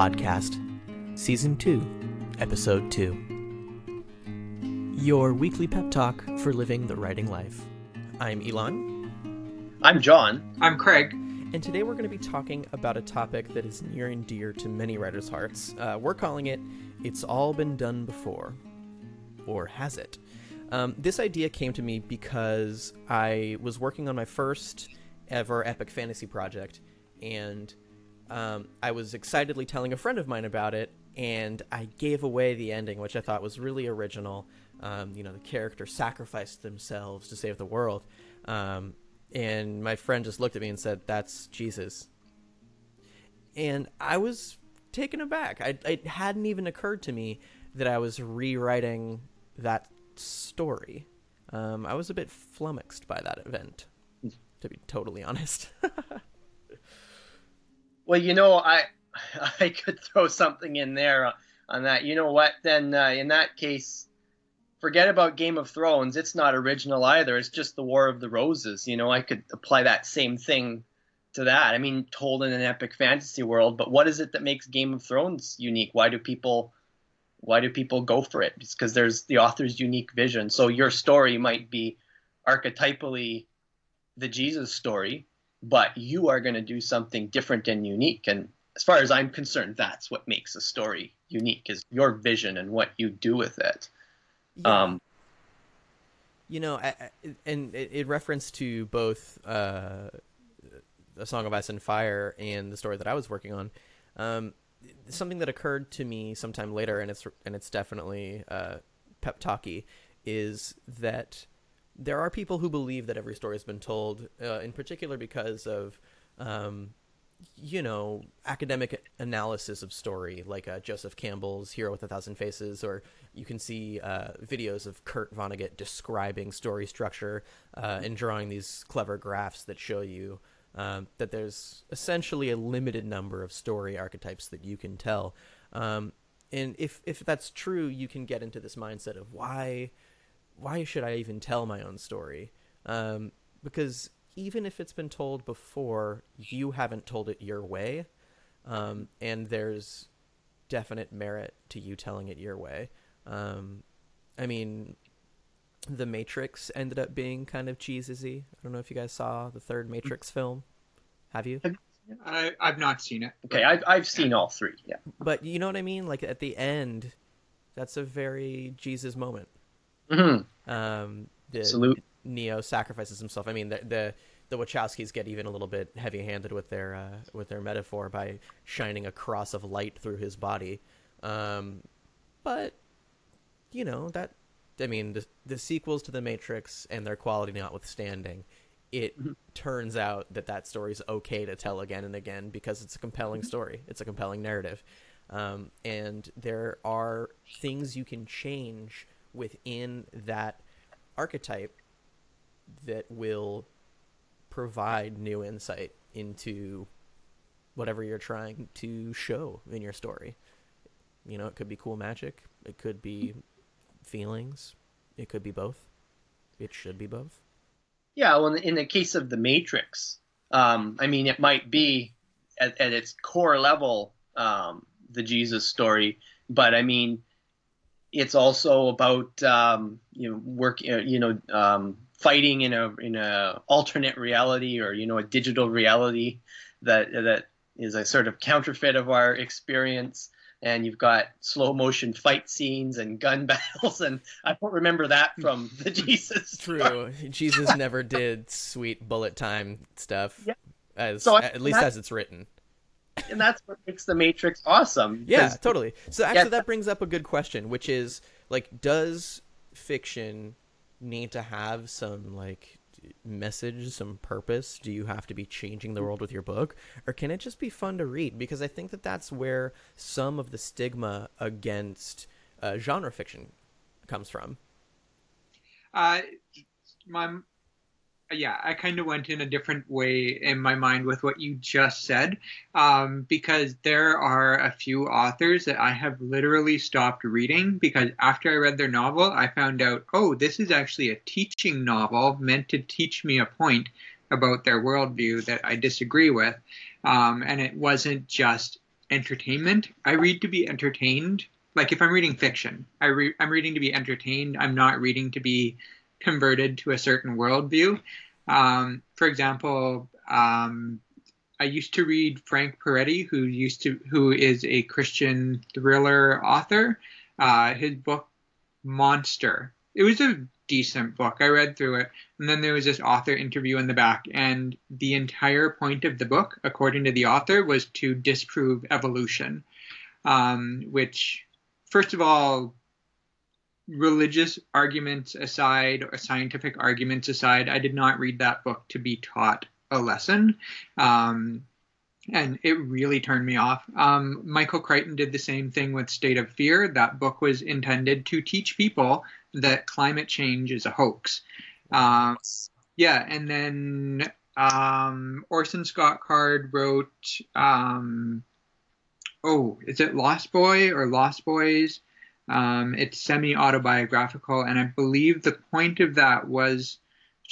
Podcast, Season 2, Episode 2. Your weekly pep talk for living the writing life. I'm Elon. I'm John. I'm Craig. And today we're going to be talking about a topic that is near and dear to many writers' hearts. Uh, we're calling it It's All Been Done Before. Or has it? Um, this idea came to me because I was working on my first ever epic fantasy project, and um, I was excitedly telling a friend of mine about it, and I gave away the ending, which I thought was really original. Um, you know, the character sacrificed themselves to save the world. Um, and my friend just looked at me and said, That's Jesus. And I was taken aback. I, it hadn't even occurred to me that I was rewriting that story. Um, I was a bit flummoxed by that event, to be totally honest. well, you know, I I could throw something in there on that. You know what? Then uh, in that case, forget about Game of Thrones. It's not original either. It's just the War of the Roses. You know, I could apply that same thing to that. I mean, told in an epic fantasy world, but what is it that makes Game of Thrones unique? Why do people why do people go for it? It's because there's the author's unique vision. So your story might be archetypally the Jesus story, but you are going to do something different and unique. And as far as I'm concerned, that's what makes a story unique is your vision and what you do with it. Yeah. Um, you know, I, I, and it, it referenced to both uh, a Song of Ice and Fire and the story that I was working on. Um, something that occurred to me sometime later, and it's and it's definitely uh, pep talky, is that there are people who believe that every story has been told, uh, in particular because of, um, you know, academic analysis of story, like uh, Joseph Campbell's Hero with a Thousand Faces, or you can see uh, videos of Kurt Vonnegut describing story structure uh, and drawing these clever graphs that show you um, that there's essentially a limited number of story archetypes that you can tell. Um, and if if that's true, you can get into this mindset of why why should I even tell my own story? Um, because even if it's been told before, you haven't told it your way, um, and there's definite merit to you telling it your way. Um, I mean, the Matrix ended up being kind of cheesy. I don't know if you guys saw the third Matrix film. Have you? I, I've not seen it. Okay, I've, I've seen all three. Yeah. But you know what I mean? Like at the end, that's a very Jesus moment. Mm-hmm. Um, the, Salute. Neo sacrifices himself. I mean, the the, the Wachowskis get even a little bit heavy-handed with their uh, with their metaphor by shining a cross of light through his body. Um, but you know that I mean, the, the sequels to The Matrix and their quality notwithstanding, it mm-hmm. turns out that that story is okay to tell again and again because it's a compelling mm-hmm. story. It's a compelling narrative. Um, and there are things you can change within that archetype that will provide new insight into whatever you're trying to show in your story. You know, it could be cool magic, it could be feelings. It could be both. It should be both. Yeah, well, in the case of the Matrix, um, I mean, it might be at, at its core level um, the Jesus story, but I mean, it's also about um, you know work, uh, you know, um, fighting in a in a alternate reality or you know a digital reality that that is a sort of counterfeit of our experience. And you've got slow motion fight scenes and gun battles. And i don't remember that from the jesus true. jesus never did sweet bullet time stuff yeah. as so at least as it's written and that's what makes the matrix awesome yeah totally so actually yeah, that brings up a good question which is like does fiction need to have some like message, some purpose? Do you have to be changing the world with your book? Or can it just be fun to read? Because I think that that's where some of the stigma against uh, genre fiction comes from. Uh, my yeah, I kind of went in a different way in my mind with what you just said, um, because there are a few authors that I have literally stopped reading because after I read their novel, I found out, oh, this is actually a teaching novel meant to teach me a point about their worldview that I disagree with, um, and it wasn't just entertainment. I read to be entertained. Like if I'm reading fiction, I re- I'm reading to be entertained. I'm not reading to be converted to a certain worldview. Um, for example, um, I used to read Frank Peretti, who used to who is a Christian thriller author. Uh, his book Monster. It was a decent book. I read through it, and then there was this author interview in the back, and the entire point of the book, according to the author, was to disprove evolution. Um, which, first of all, religious arguments aside or scientific arguments aside, I did not read that book to be taught a lesson. Um, and it really turned me off. Um, Michael Crichton did the same thing with State of Fear. That book was intended to teach people that climate change is a hoax. Um, yeah, and then um, Orson Scott Card wrote, um, oh, is it Lost Boy or Lost Boys? Um, it's semi autobiographical, and I believe the point of that was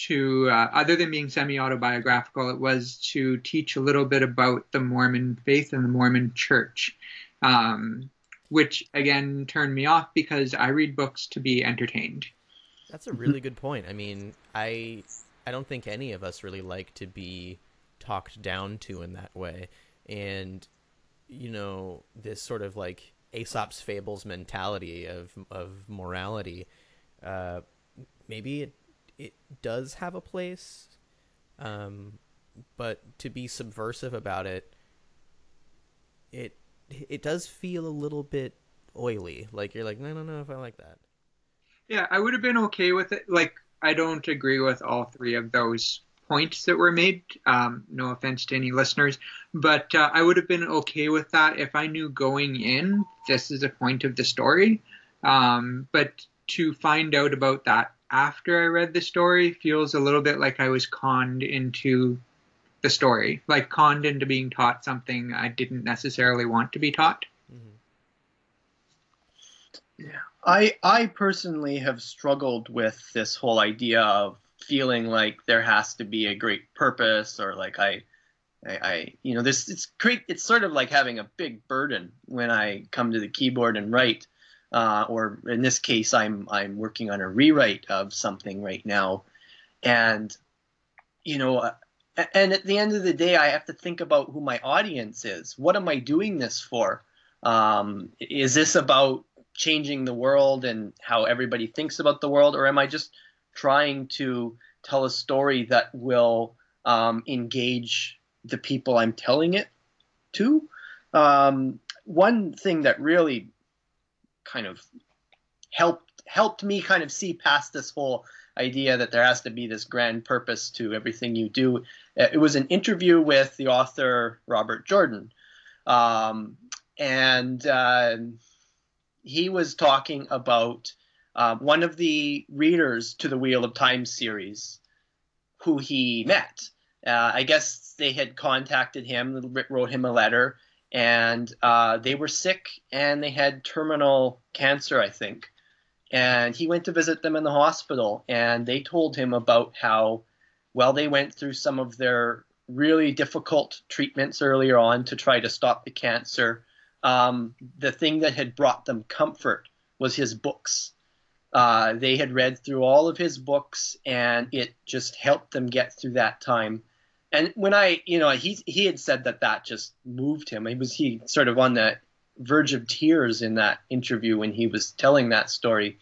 to, uh, other than being semi autobiographical, it was to teach a little bit about the Mormon faith and the Mormon church, um, which again turned me off because I read books to be entertained. That's a really good point. I mean, I I don't think any of us really like to be talked down to in that way, and you know this sort of like Aesop's fables mentality of of morality. Uh, maybe it it does have a place, um, but to be subversive about it, it it does feel a little bit oily. Like you're like, no, no, no, if I like that. Yeah, I would have been okay with it. Like, I don't agree with all three of those points that were made. Um, no offense to any listeners, but uh, I would have been okay with that if I knew going in this is a point of the story. Um, but to find out about that after I read the story feels a little bit like I was conned into the story, like conned into being taught something I didn't necessarily want to be taught. Mm-hmm. Yeah. I I personally have struggled with this whole idea of feeling like there has to be a great purpose or like I I, I you know this it's great it's sort of like having a big burden when I come to the keyboard and write uh, or in this case I'm I'm working on a rewrite of something right now. And you know uh, and at the end of the day I have to think about who my audience is. What am I doing this for? Um, is this about changing the world and how everybody thinks about the world, or am I just trying to tell a story that will um, engage the people I'm telling it to? Um, one thing that really kind of helped helped me kind of see past this whole idea that there has to be this grand purpose to everything you do. Uh, it was an interview with the author Robert Jordan, um, and uh, he was talking about uh, one of the readers to the Wheel of Time series who he met. Uh, I guess they had contacted him, wrote him a letter, and uh, they were sick and they had terminal cancer, I think. And he went to visit them in the hospital, and they told him about how well they went through some of their really difficult treatments earlier on to try to stop the cancer um, the thing that had brought them comfort was his books. Uh, they had read through all of his books, and it just helped them get through that time. And when I, you know, he he had said that that just moved him. He was he sort of on the verge of tears in that interview when he was telling that story,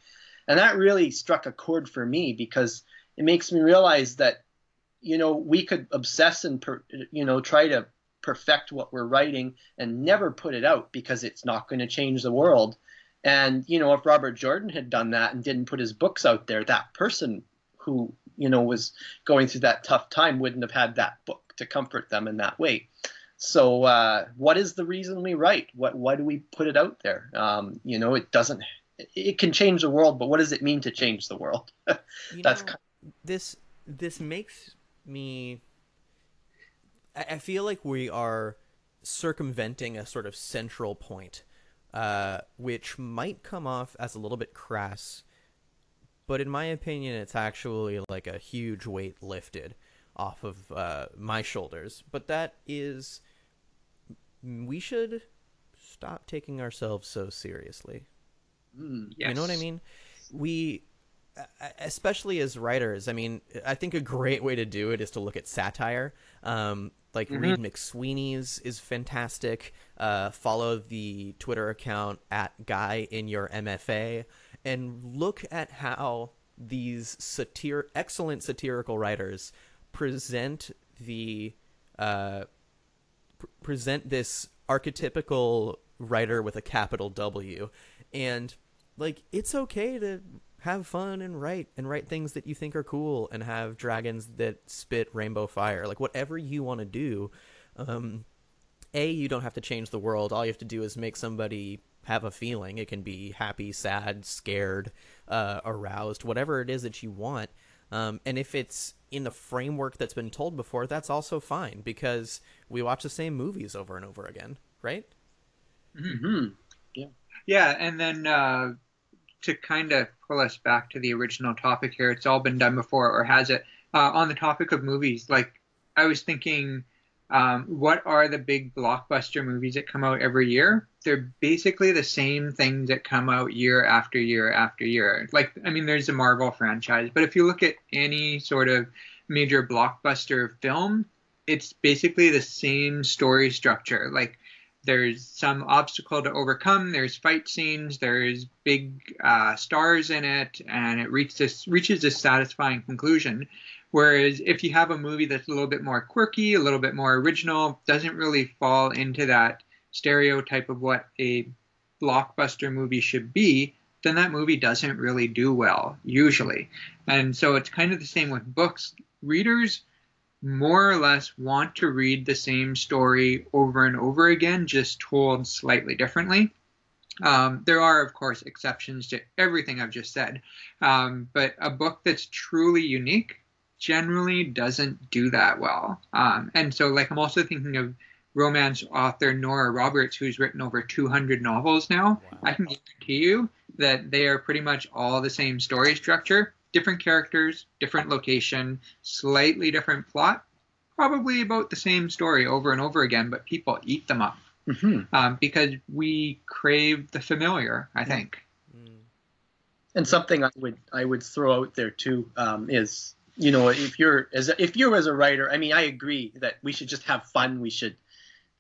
and that really struck a chord for me because it makes me realize that, you know, we could obsess and per, you know try to perfect what we're writing and never put it out because it's not going to change the world. And you know, if Robert Jordan had done that and didn't put his books out there, that person who you know was going through that tough time wouldn't have had that book to comfort them in that way. So, uh, what is the reason we write? What why do we put it out there? Um, you know, it doesn't. It can change the world, but what does it mean to change the world? That's know, kind of... this. This makes me I feel like we are circumventing a sort of central point, uh, which might come off as a little bit crass, but in my opinion, it's actually like a huge weight lifted off of uh, my shoulders. But that is, we should stop taking ourselves so seriously. Mm. Yes. You know what I mean? We, especially as writers, I mean, I think a great way to do it is to look at satire. Um, like Mhm. Read McSweeney's is fantastic. Uh, follow the Twitter account at Guy in Your MFA and look at how these satir- excellent satirical writers present the uh, pr- present this archetypical writer with a capital W, and like it's okay to have fun and write and write things that you think are cool and have dragons that spit rainbow fire. Like whatever you want to do um a you don't have to change the world. All you have to do is make somebody have a feeling. It can be happy sad scared uh, aroused whatever it is that you want. Um, and if it's in the framework that's been told before that's also fine because we watch the same movies over and over again right? Hmm Yeah. Yeah, and then uh, to kind of pull us back to the original topic here, it's all been done before, or has it? Uh, on the topic of movies, like I was thinking, um, what are the big blockbuster movies that come out every year? They're basically the same things that come out year after year after year. Like, I mean, there's the Marvel franchise, but if you look at any sort of major blockbuster film, it's basically the same story structure. Like, there's some obstacle to overcome. There's fight scenes. There's big uh, stars in it, and it reaches this reaches this satisfying conclusion. Whereas if you have a movie that's a little bit more quirky, a little bit more original, doesn't really fall into that stereotype of what a blockbuster movie should be, then that movie doesn't really do well usually. And so it's kind of the same with books. Readers more or less want to read the same story over and over again, just told slightly differently. Um, there are, of course, exceptions to everything I've just said, um, but a book that's truly unique generally doesn't do that well. Um, and so, like, I'm also thinking of romance author Nora Roberts, who's written over 200 novels now. I can guarantee you that they are pretty much all the same story structure, different characters, different location, slightly different plot, probably about the same story over and over again, but people eat them up hmm um, because we crave the familiar. I think. Mm. And something I would I would throw out there too um, is you know if you're as a, if you're as a writer, I mean I agree that we should just have fun. We should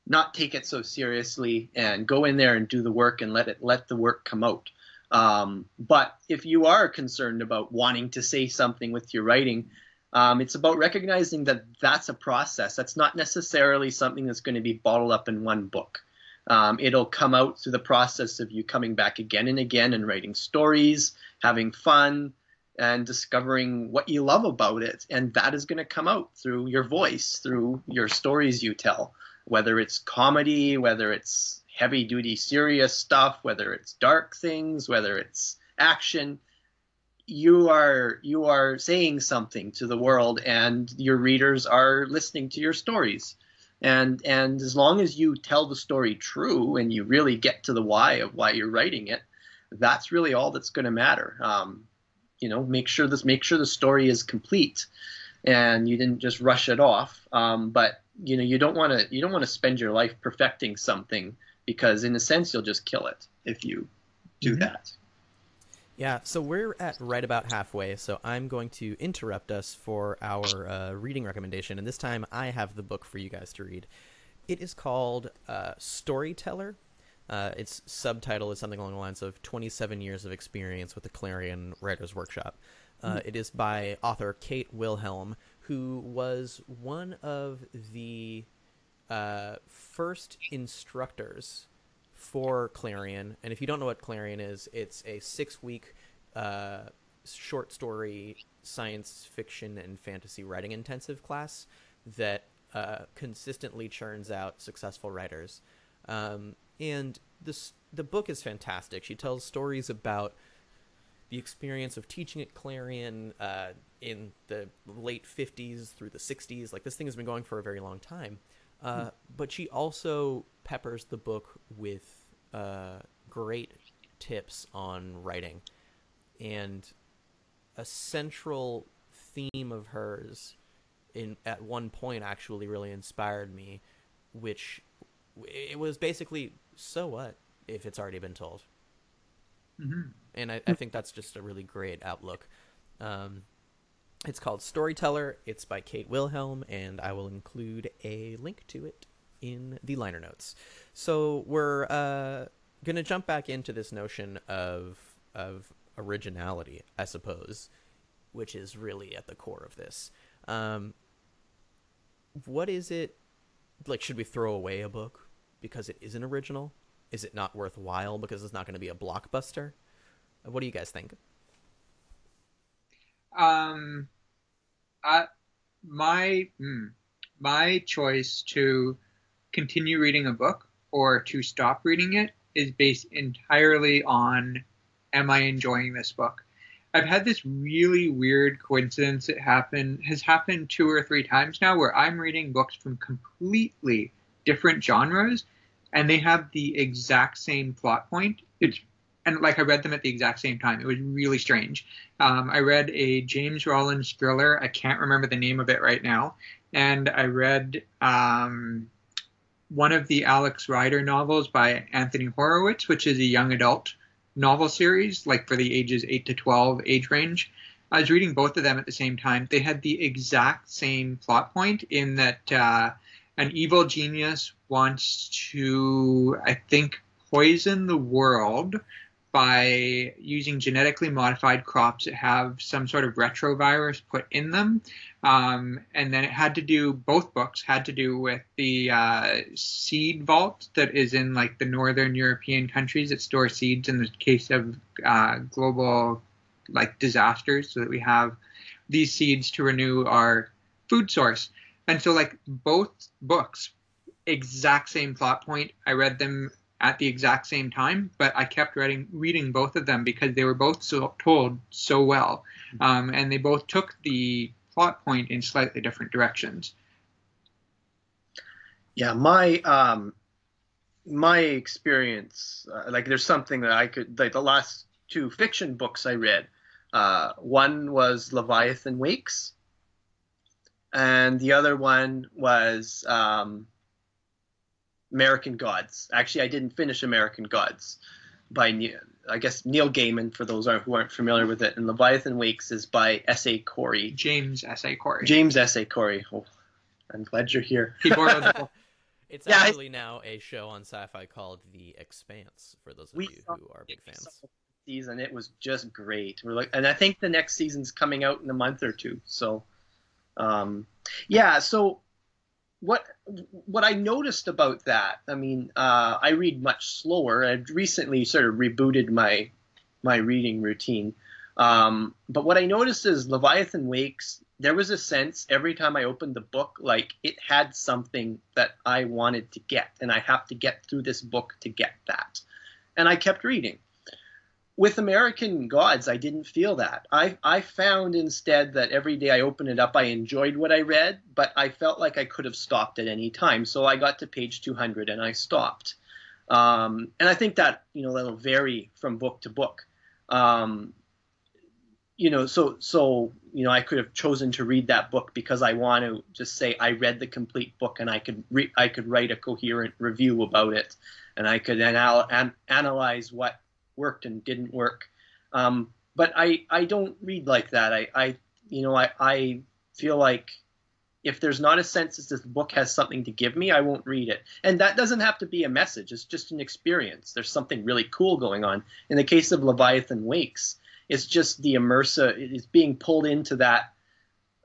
not take it so seriously and go in there and do the work and let it let the work come out. Um, but if you are concerned about wanting to say something with your writing, um, it's about recognizing that that's a process. That's not necessarily something that's going to be bottled up in one book. Um, it'll come out through the process of you coming back again and again and writing stories, having fun, and discovering what you love about it. And that is going to come out through your voice, through your stories you tell, whether it's comedy, whether it's heavy duty serious stuff, whether it's dark things, whether it's action. You are you are saying something to the world, and your readers are listening to your stories and and as long as you tell the story true and you really get to the why of why you're writing it that's really all that's going to matter um, you know make sure this make sure the story is complete and you didn't just rush it off um, but you know you don't want to you don't want to spend your life perfecting something because in a sense you'll just kill it if you do Mhm. that Yeah, so we're at right about halfway, so I'm going to interrupt us for our uh, reading recommendation, and this time I have the book for you guys to read. It is called uh, Storyteller. Uh, its subtitle is something along the lines of 27 Years of Experience with the Clarion Writers Workshop. Uh, It is by author Kate Wilhelm, who was one of the uh, first instructors for Clarion. And if you don't know what Clarion is, it's a six week uh, short story, science fiction, and fantasy writing intensive class that uh, consistently churns out successful writers. Um, and this the book is fantastic. She tells stories about the experience of teaching at Clarion uh, in the late 50s through the 60s. Like, this thing has been going for a very long time. Uh, But she also peppers the book with uh, great tips on writing. And a central theme of hers in at one point actually really inspired me which it was basically so what if it's already been told? Mhm. And I, I think that's just a really great outlook. Um, it's called Storyteller. It's by Kate Wilhelm, and I will include a link to it in the liner notes. So we're uh, gonna jump back into this notion of of originality, I suppose, which is really at the core of this. Um, what is it like? Should we throw away a book because it isn't original? Is it not worthwhile because it's not going to be a blockbuster? What do you guys think? Um, My hmm, my choice to continue reading a book or to stop reading it is based entirely on am I enjoying this book? I've had this really weird coincidence that happened has happened two or three times now where I'm reading books from completely different genres and they have the exact same plot point. It's and like I read them at the exact same time. It was really strange. Um, I read a James Rollins thriller. I can't remember the name of it right now. And I read um, one of the Alex Rider novels by Anthony Horowitz, which is a young adult novel series, like for the ages 8 to 12 age range. I was reading both of them at the same time. They had the exact same plot point in that uh, an evil genius wants to, I think, poison the world by using genetically modified crops that have some sort of retrovirus put in them. Um, and then it had to do, both books had to do with the uh, seed vault that is in like the northern European countries that store seeds in the case of uh, global like disasters so that we have these seeds to renew our food source. And so like both books, exact same plot point. I read them at the exact same time, but I kept reading reading both of them because they were both so, told so well, um, and they both took the plot point in slightly different directions. Yeah, my um, my experience, uh, like there's something that I could like the last two fiction books I read. Uh, one was Leviathan Wakes, and the other one was um, American Gods. Actually, I didn't finish American Gods by Neil, I guess Neil Gaiman for those who aren't familiar with it, and Leviathan Wakes is by S. A. Corey. James S. A. Corey. James S. A. Corey. Oh, I'm glad you're here. He borrowed the. It's Yeah, I- actually now a show on Syfy called The Expanse. For those of We you saw who are big fans. season. It was just great. We're like, and I think the next season's coming out in a month or two. So, um, yeah. So, what what I noticed about that? I mean, uh, I read much slower. I've recently sort of rebooted my my reading routine. Um, but what I noticed is Leviathan Wakes. There was a sense every time I opened the book, like it had something that I wanted to get, and I have to get through this book to get that. And I kept reading with American Gods, I didn't feel that. I, I found instead that every day I opened it up, I enjoyed what I read, but I felt like I could have stopped at any time. So I got to page 200 and I stopped. Um, and I think that, you know, that'll vary from book to book. Um, you know, so, so, you know, I could have chosen to read that book because I want to just say I read the complete book and I could re- I could write a coherent review about it and I could anal- an- analyze what worked and didn't work. Um, but I, I don't read like that. I, I you know, I, I feel like if there's not a sense that this book has something to give me, I won't read it. And that doesn't have to be a message. It's just an experience. There's something really cool going on. In the case of Leviathan Wakes, it's just the immersive, it's being pulled into that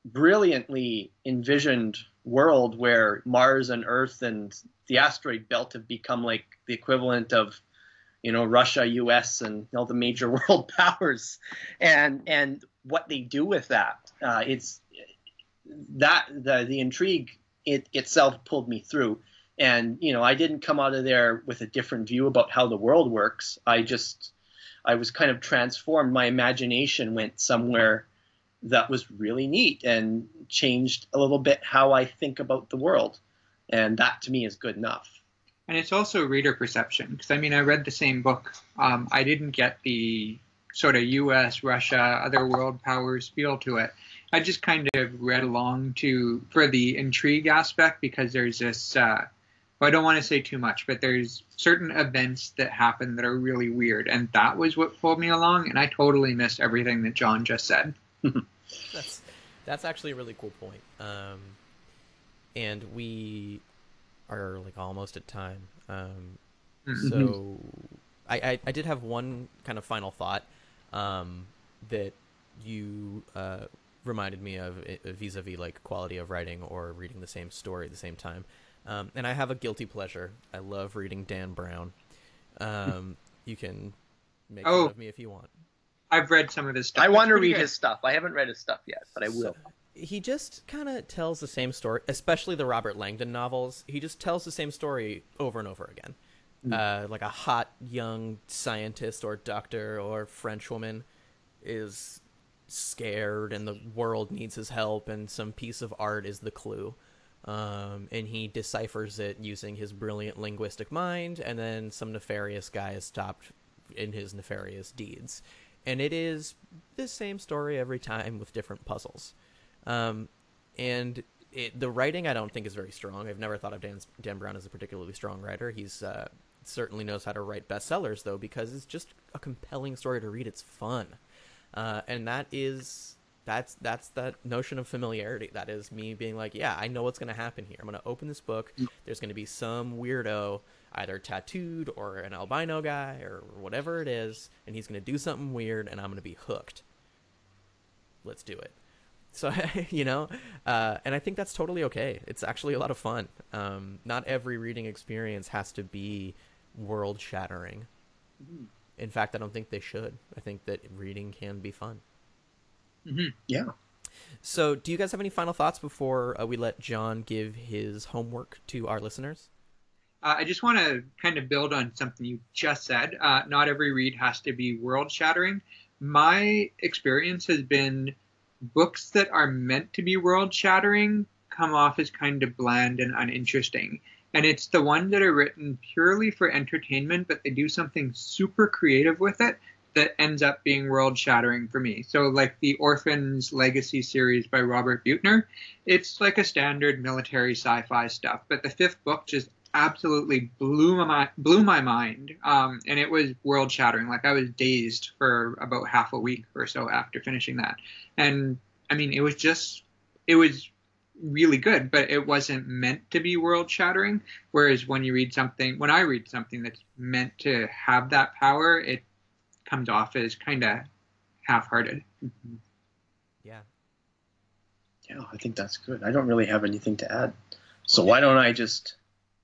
brilliantly envisioned world where Mars and Earth and the asteroid belt have become like the equivalent of you know Russia, U.S. and all the major world powers, and and what they do with that. Uh, it's that the the intrigue it itself pulled me through, and you know I didn't come out of there with a different view about how the world works. I just I was kind of transformed. My imagination went somewhere that was really neat and changed a little bit how I think about the world, and that to me is good enough. And it's also reader perception because I mean I read the same book. Um, I didn't get the sort of U.S., Russia, other world powers feel to it. I just kind of read along to for the intrigue aspect because there's this uh, well, I don't want to say too much, but there's certain events that happen that are really weird, and that was what pulled me along. And I totally missed everything that John just said. that's that's actually a really cool point. Um, and we are like almost at time. Um, Mhm. so I, I I did have one kind of final thought um, that you uh, reminded me of vis-a-vis like quality of writing or reading the same story at the same time. Um, and I have a guilty pleasure. I love reading Dan Brown. Um, you can make Oh. fun of me if you want. I've read some of his stuff. I want to read good. his stuff. I haven't read his stuff yet, but I will. So, he just kind of tells the same story, especially the Robert Langdon novels. He just tells the same story over and over again. Uh, like a hot young scientist or doctor or French woman is scared and the world needs his help, and some piece of art is the clue. Um, and he deciphers it using his brilliant linguistic mind, and then some nefarious guy is stopped in his nefarious deeds. And it is the same story every time with different puzzles. Um, and it, the writing I don't think is very strong. I've never thought of Dan, Dan Brown as a particularly strong writer. He's uh, certainly knows how to write bestsellers though, because it's just a compelling story to read. It's fun, uh, and that is that's that's that notion of familiarity. That is me being like, yeah, I know what's going to happen here. I'm going to open this book. There's going to be some weirdo, either tattooed or an albino guy or whatever it is, and he's going to do something weird, and I'm going to be hooked. Let's do it. So you know, uh, and I think that's totally okay. It's actually a lot of fun. Um, not every reading experience has to be world shattering. In fact, I don't think they should. I think that reading can be fun. Yeah. So, do you guys have any final thoughts before uh, we let John give his homework to our listeners? Uh, I just want to kind of build on something you just said. Uh, not every read has to be world shattering. My experience has been books that are meant to be world shattering come off as kind of bland and uninteresting. And it's the ones that are written purely for entertainment, but they do something super creative with it that ends up being world shattering for me. So, like the Orphans Legacy series by Robert Buettner, it's like a standard military sci fi stuff, but the fifth book just absolutely blew my mi- blew my mind, um, and it was world shattering. Like I was dazed for about half a week or so after finishing that, and I mean it was just it was really good, but it wasn't meant to be world shattering. Whereas when you read something, when I read something that's meant to have that power, it comes off as kind of half hearted. Yeah. Yeah, I think that's good. I don't really have anything to add. So why don't I just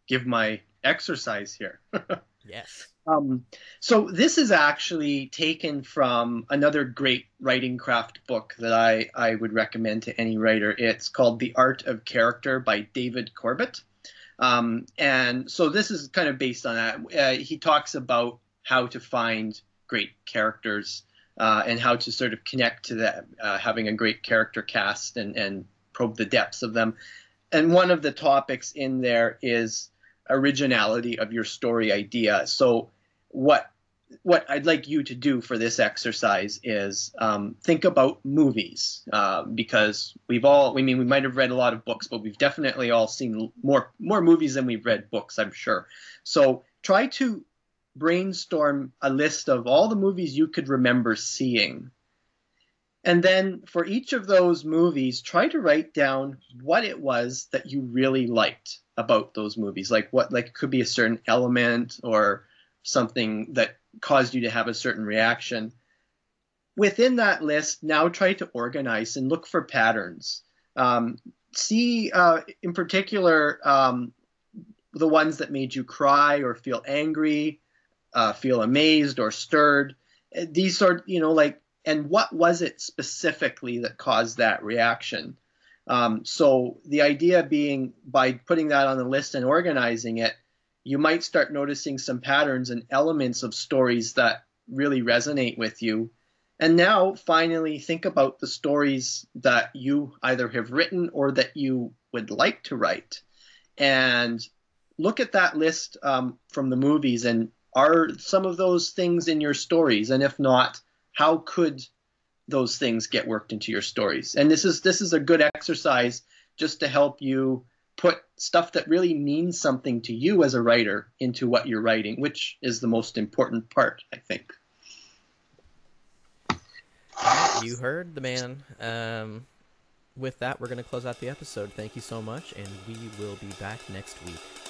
give my exercise here? Yes. Um, so this is actually taken from another great writing craft book that I, I would recommend to any writer. It's called The Art of Character by David Corbett. Um, and so this is kind of based on that. Uh, he talks about how to find great characters uh, and how to sort of connect to them, uh, having a great character cast and, and probe the depths of them. And one of the topics in there is originality of your story idea. So what what I'd like you to do for this exercise is um, think about movies uh, because we've all I mean we might have read a lot of books but we've definitely all seen more more movies than we've read books I'm sure so try to brainstorm a list of all the movies you could remember seeing and then for each of those movies try to write down what it was that you really liked about those movies. Like what like could be a certain element or something that caused you to have a certain reaction. Within that list now try to organize and look for patterns. Um, see uh, in particular um, the ones that made you cry or feel angry uh, feel amazed or stirred. These sort you know like and what was it specifically that caused that reaction um, so the idea being by putting that on the list and organizing it, you might start noticing some patterns and elements of stories that really resonate with you. And now finally think about the stories that you either have written or that you would like to write. And look at that list um, from the movies and are some of those things in your stories? And if not, how could those things get worked into your stories. And this is this is a good exercise just to help you put stuff that really means something to you as a writer into what you're writing, which is the most important part, I think. You heard the man. Um, with that, we're going to close out the episode. Thank you so much, and we will be back next week.